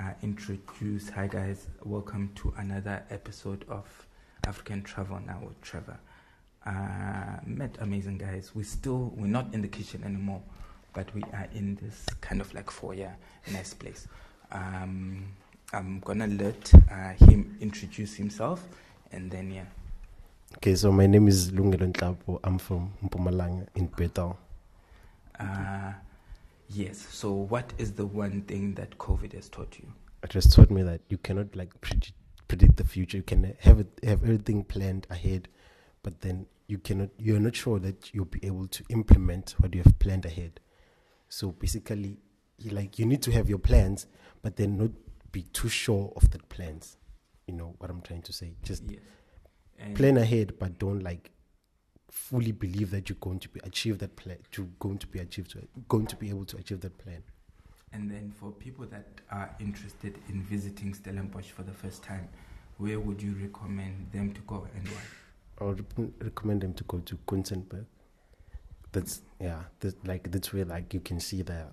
uh, introduce. Hi, guys. Welcome to another episode of African Travel Now with Trevor. Uh, met amazing guys. We still we're not in the kitchen anymore, but we are in this kind of like foyer, nice place. Um, I'm gonna let uh, him introduce himself, and then yeah. Okay, so my name is Lungelo Nhlapo. I'm from Mpumalanga in Betau. Uh, yes. So, what is the one thing that COVID has taught you? It just taught me that you cannot like predict, predict the future. You can have it, have everything planned ahead, but then you cannot. You're not sure that you'll be able to implement what you have planned ahead. So basically, you like you need to have your plans, but then not be too sure of the plans. You know what I'm trying to say? Just Yes. Plan ahead, but don't like fully believe that you're going to be achieve that plan. You're going to be achieved, going to be able to achieve that plan. And then for people that are interested in visiting Stellenbosch for the first time, where would you recommend them to go and why? I would recommend them to go to Coetzenburg. That's yeah, that, like that's where like you can see the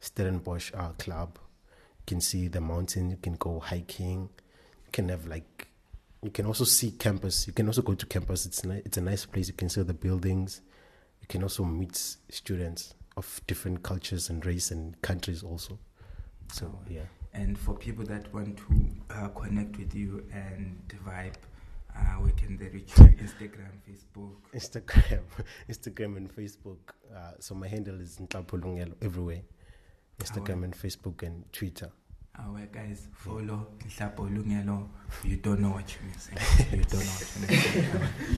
Stellenbosch uh, club. You can see the mountain. You can go hiking. You can have like you can also see campus. You can also go to campus. It's ni- it's a nice place. You can see the buildings. You can also meet students of different cultures and race and countries also. So yeah. And for people that want to uh, connect with you and vibe, uh, where can they reach you? Instagram, Facebook. Instagram, Instagram and Facebook. Uh, so my handle is Nhlapo Lungelo everywhere. Instagram and Facebook and Twitter. Our guys, follow Nhlapo Lungelo. You don't know what you're missing. You don't know what you're missing.